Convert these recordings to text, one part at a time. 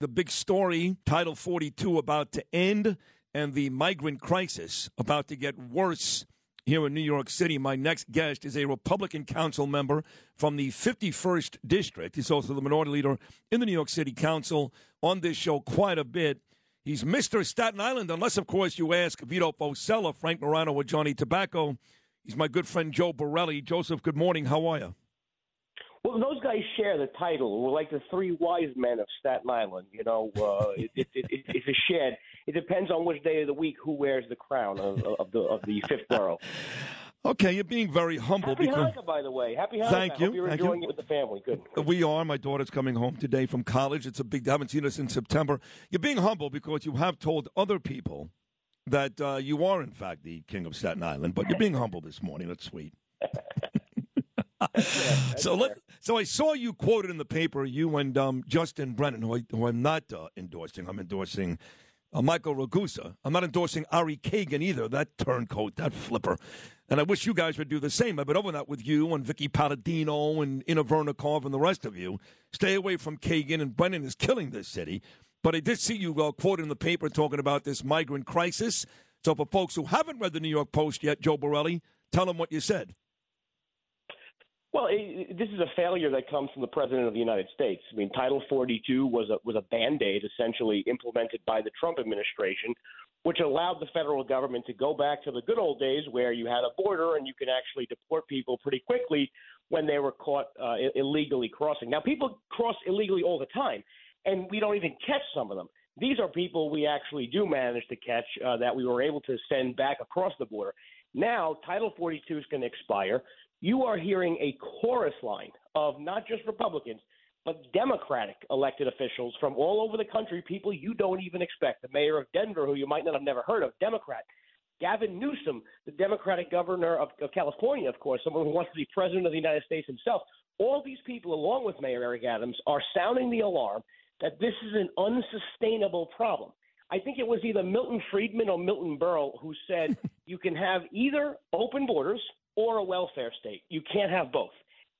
The big story, Title 42 about to end, and the migrant crisis about to get worse here in New York City. My next guest is a Republican council member from the 51st District. He's also the minority leader in the New York City Council on this show quite a bit. He's Mr. Staten Island, unless, of course, you ask Vito Fossella, Frank Morano, or Johnny Tobacco. He's my good friend Joe Borelli. Joseph, good morning. How are you? Well, those guys share the title. We're like the three wise men of Staten Island. You know, uh, it, it, it, it's a shed. It depends on which day of the week who wears the crown of, of the of the fifth borough. Okay, you're being very humble. Happy because... Hanukkah, by the way. Happy Hanukkah. Thank you. Hope you're enjoying you. it with the family. Good. Good. We are. My daughter's coming home today from college. It's a big. I haven't seen her since September. You're being humble because you have told other people that uh, you are, in fact, the king of Staten Island. But you're being humble this morning. That's sweet. so let, so I saw you quoted in the paper, you and um, Justin Brennan, who, I, who I'm not uh, endorsing. I'm endorsing uh, Michael Ragusa. I'm not endorsing Ari Kagan either, that turncoat, that flipper. And I wish you guys would do the same. I've been over that with you and Vicky Palladino and Inna Vernikov and the rest of you. Stay away from Kagan, and Brennan is killing this city. But I did see you uh, quoted in the paper talking about this migrant crisis. So for folks who haven't read the New York Post yet, Joe Borelli, tell them what you said. Well, it, this is a failure that comes from the president of the United States. I mean, Title 42 was a was a band aid essentially implemented by the Trump administration, which allowed the federal government to go back to the good old days where you had a border and you could actually deport people pretty quickly when they were caught uh, illegally crossing. Now, people cross illegally all the time, and we don't even catch some of them. These are people we actually do manage to catch uh, that we were able to send back across the border. Now, Title 42 is going to expire you are hearing a chorus line of not just Republicans, but Democratic elected officials from all over the country, people you don't even expect. The mayor of Denver, who you might not have never heard of, Democrat. Gavin Newsom, the Democratic governor of, of California, of course, someone who wants to be president of the United States himself. All these people, along with Mayor Eric Adams, are sounding the alarm that this is an unsustainable problem. I think it was either Milton Friedman or Milton Berle who said you can have either open borders – or a welfare state. You can't have both.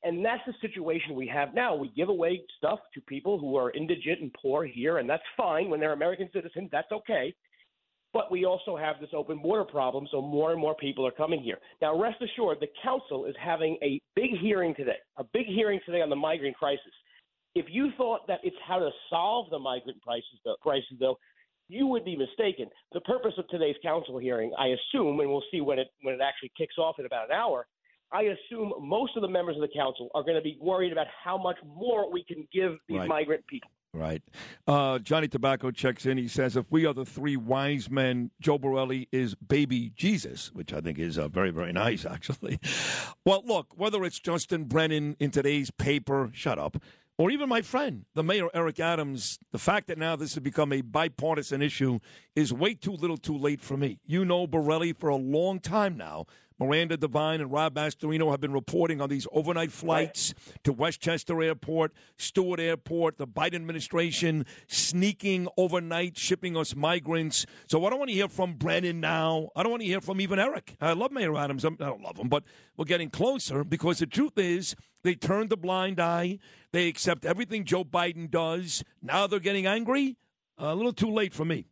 And that's the situation we have now. We give away stuff to people who are indigent and poor here, and that's fine. When they're American citizens, that's okay. But we also have this open border problem, so more and more people are coming here. Now, rest assured, the council is having a big hearing today, a big hearing today on the migrant crisis. If you thought that it's how to solve the migrant crisis, though, crisis, though you would be mistaken. The purpose of today's council hearing, I assume, and we'll see when it when it actually kicks off in about an hour. I assume most of the members of the council are going to be worried about how much more we can give these Right. migrant people. Right. Uh, Johnny Tobacco checks in. He says, if we are the three wise men, Joe Borelli is baby Jesus, which I think is uh, very, very nice, actually. Well, look, whether it's Justin Brennan in today's paper, shut up, or even my friend, the mayor, Eric Adams, the fact that now this has become a bipartisan issue is way too little too late for me. You know Borelli for a long time now. Miranda Devine and Rob Astorino have been reporting on these overnight flights to Westchester Airport, Stewart Airport, the Biden administration sneaking overnight, shipping us migrants. So I don't want to hear from Brennan now. I don't want to hear from even Eric. I love Mayor Adams. I don't love him, but we're getting closer because the truth is they turned the blind eye. They accept everything Joe Biden does. Now they're getting angry. a little too late for me.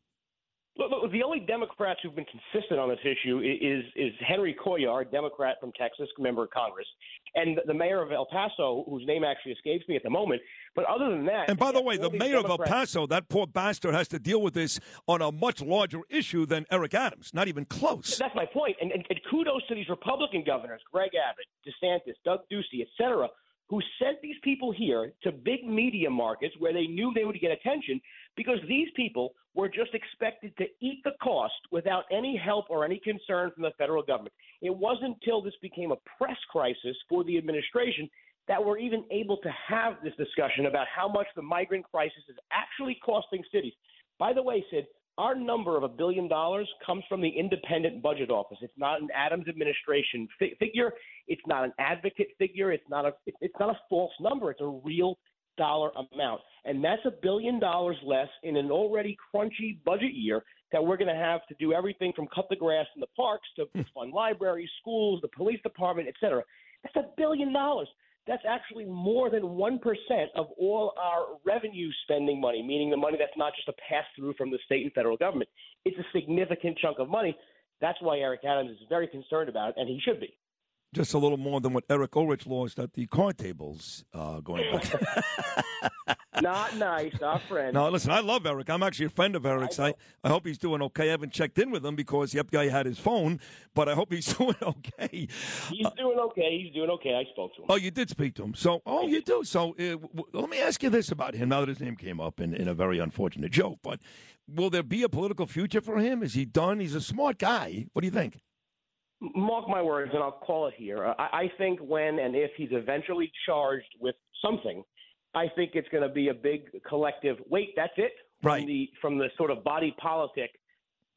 Look, look, the only Democrats who've been consistent on this issue is is Henry Cuellar, Democrat from Texas, member of Congress, and the mayor of El Paso, whose name actually escapes me at the moment. But other than that, And by the way, the mayor of El Paso, that poor bastard, has to deal with this on a much larger issue than Eric Adams. Not even close. That's my point. And, and, and kudos to these Republican governors, Greg Abbott, DeSantis, Doug Ducey, et cetera, who sent these people here to big media markets where they knew they would get attention because these people were just expected to eat the cost without any help or any concern from the federal government. It wasn't until this became a press crisis for the administration that we're even able to have this discussion about how much the migrant crisis is actually costing cities. By the way, Sid, our number of a billion dollars comes from the independent budget office. It's not an Adams administration fi- figure. It's not an advocate figure. It's not a it's not a false number. It's a real dollar amount, and that's a billion dollars less in an already crunchy budget year that we're going to have to do everything from cut the grass in the parks to hmm. fund libraries, schools, the police department, et cetera. That's a billion dollars. that's actually more than 1% of all our revenue spending money, meaning the money that's not just a pass through from the state and federal government. It's a significant chunk of money. That's why Eric Adams is very concerned about it, and he should be just a little more than what Eric Ulrich lost at the card tables uh, going back. not nice, not friend. No, listen, I love Eric. I'm actually a friend of Eric's. I, I, I, hope he's doing okay. I haven't checked in with him because the guy had his phone, but I hope he's doing okay. He's uh, doing okay. He's doing okay. I spoke to him. Oh, you did speak to him. So, oh, you do. So, uh, w- let me ask you this about him now that his name came up in, in a very unfortunate joke. But will there be a political future for him? Is he done? He's a smart guy. What do you think? Mark my words, and I'll call it here. I, I think when and if he's eventually charged with something, I think it's going to be a big collective. Wait, that's it. Right. From the from the sort of body politic.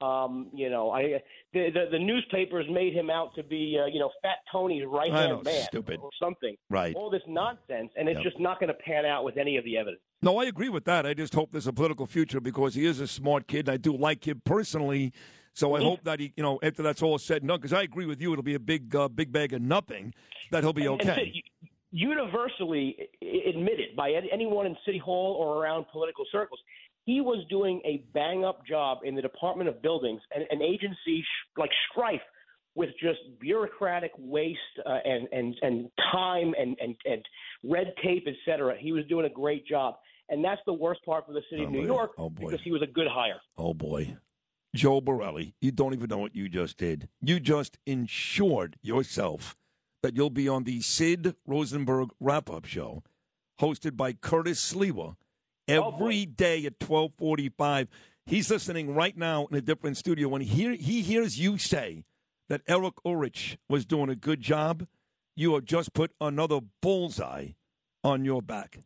Um, you know, I the, the, the newspapers made him out to be uh, you know Fat Tony's right hand man stupid. or something. Right. All this nonsense, and it's yep. just not going to pan out with any of the evidence. No, I agree with that. I just hope there's a political future because he is a smart kid. And I do like him personally. So I hope that he, you know, after that's all said and done, because I agree with you, it'll be a big, uh, big bag of nothing. That he'll be okay. And, universally admitted by anyone in City Hall or around political circles, he was doing a bang up job in the Department of Buildings, an, an agency sh- like strife with just bureaucratic waste uh, and, and, and time and, and, and red tape, et cetera. He was doing a great job. And that's the worst part for the city oh, of New boy. York oh, because he was a good hire. Oh, boy. Joe Borelli, you don't even know what you just did. You just ensured yourself that you'll be on the Sid Rosenberg wrap up show, hosted by Curtis oh, every oh day at 1245. He's listening right now in a different studio. When he, he hears you say that Eric Ulrich was doing a good job, you have just put another bullseye on your back.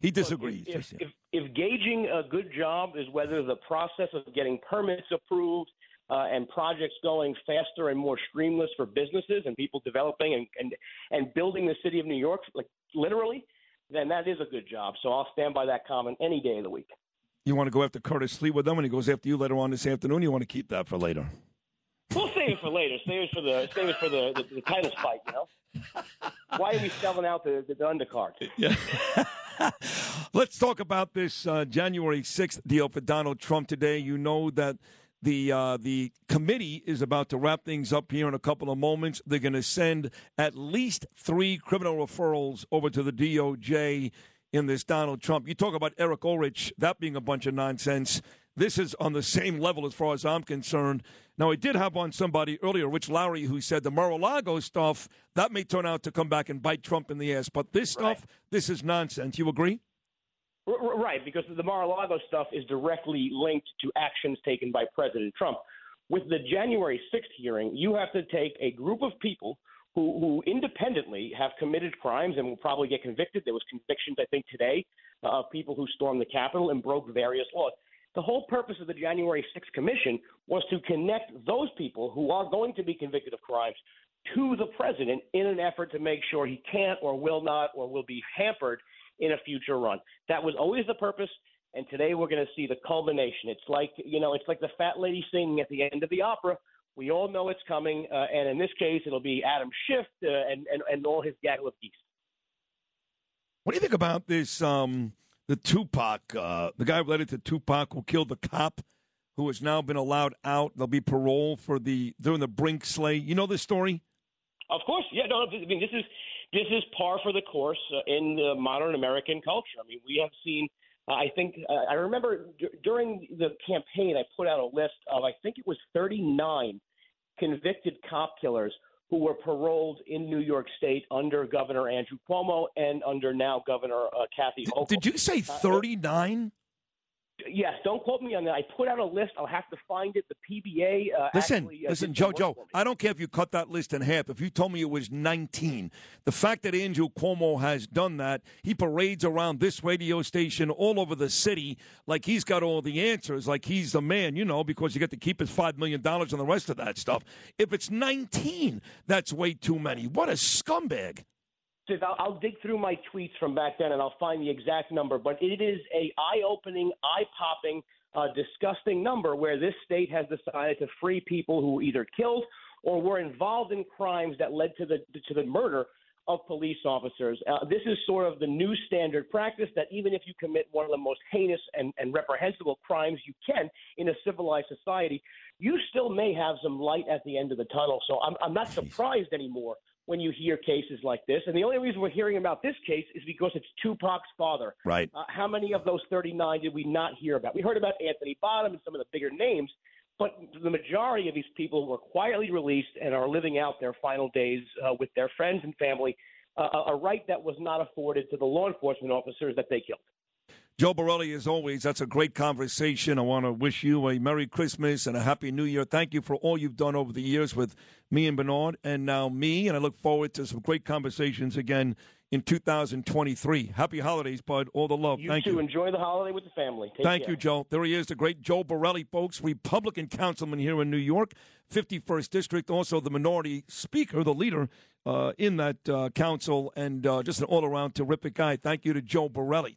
He disagrees. Look, if, if, if, gauging a good job is whether the process of getting permits approved uh, and projects going faster and more streamless for businesses and people developing and, and, and building the city of New York, like literally, then that is a good job. So I'll stand by that comment any day of the week. You want to go after Curtis Lee with them when he goes after you later on this afternoon? You want to keep that for later? We'll save it for later. Save it for the save it for the, the, the titles fight. You know, why are we selling out the, the, the undercard? Yeah. Let's talk about this uh, January 6th deal for Donald Trump today. You know that the uh, the committee is about to wrap things up here in a couple of moments. They're going to send at least three criminal referrals over to the DOJ in this Donald Trump. You talk about Eric Ulrich, that being a bunch of nonsense. This is on the same level as far as I'm concerned. Now, I did have on somebody earlier, Rich Lowry, who said the Mar-a-Lago stuff, that may turn out to come back and bite Trump in the ass. But this stuff, right. this is nonsense. You agree? Right, because the Mar-a-Lago stuff is directly linked to actions taken by President Trump. With the January 6th hearing, you have to take a group of people who, who independently have committed crimes and will probably get convicted. There was convictions, I think, today uh, of people who stormed the Capitol and broke various laws. The whole purpose of the January 6th Commission was to connect those people who are going to be convicted of crimes to the president in an effort to make sure he can't or will not or will be hampered in a future run. That was always the purpose. And today we're going to see the culmination. It's like you know, it's like the fat lady singing at the end of the opera. We all know it's coming, uh, and in this case, it'll be Adam Schiff uh, and, and and all his gaggle of geese. What do you think about this? Um, the Tupac, uh, the guy related to Tupac who killed the cop, who has now been allowed out. There'll be parole for the during the Brink slay. You know this story? Of course, yeah. No, I mean this is this is par for the course uh, in the modern American culture. I mean, we have seen. Uh, I think uh, I remember d- during the campaign, I put out a list of I think it was 39 convicted cop killers who were paroled in New York State under Governor Andrew Cuomo and under now Governor uh, Kathy Hochul. Did you say 39? Yes, don't quote me on that. I put out a list. I'll have to find it. The PBA. Uh, listen, actually, uh, listen, Joe, Joe. I don't care if you cut that list in half. If you told me it was 19, the fact that Andrew Cuomo has done that, he parades around this radio station all over the city like he's got all the answers, like he's the man, you know, because you get to keep his five million dollars and the rest of that stuff. If it's 19, that's way too many. What a scumbag! I'll, I'll dig through my tweets from back then and I'll find the exact number. But it is a eye-opening, eye-popping, uh, disgusting number where this state has decided to free people who were either killed or were involved in crimes that led to the to the murder of police officers. Uh, this is sort of the new standard practice that even if you commit one of the most heinous and, and reprehensible crimes you can in a civilized society, you still may have some light at the end of the tunnel. So I'm, I'm not surprised anymore when you hear cases like this. And the only reason we're hearing about this case is because it's Tupac's father. Right. Uh, how many of those 39 did we not hear about? We heard about Anthony Bottom and some of the bigger names, but the majority of these people were quietly released and are living out their final days uh, with their friends and family, uh, a right that was not afforded to the law enforcement officers that they killed. Joe Borelli, as always, that's a great conversation. I want to wish you a Merry Christmas and a Happy New Year. Thank you for all you've done over the years with me and Bernard, and now me. And I look forward to some great conversations again in 2023. Happy holidays, bud. All the love. You Thank too. you. Enjoy the holiday with the family. Take Thank care. you, Joe. There he is, the great Joe Borelli, folks, Republican councilman here in New York, 51st District, also the minority speaker, the leader uh, in that uh, council, and uh, just an all around terrific guy. Thank you to Joe Borelli.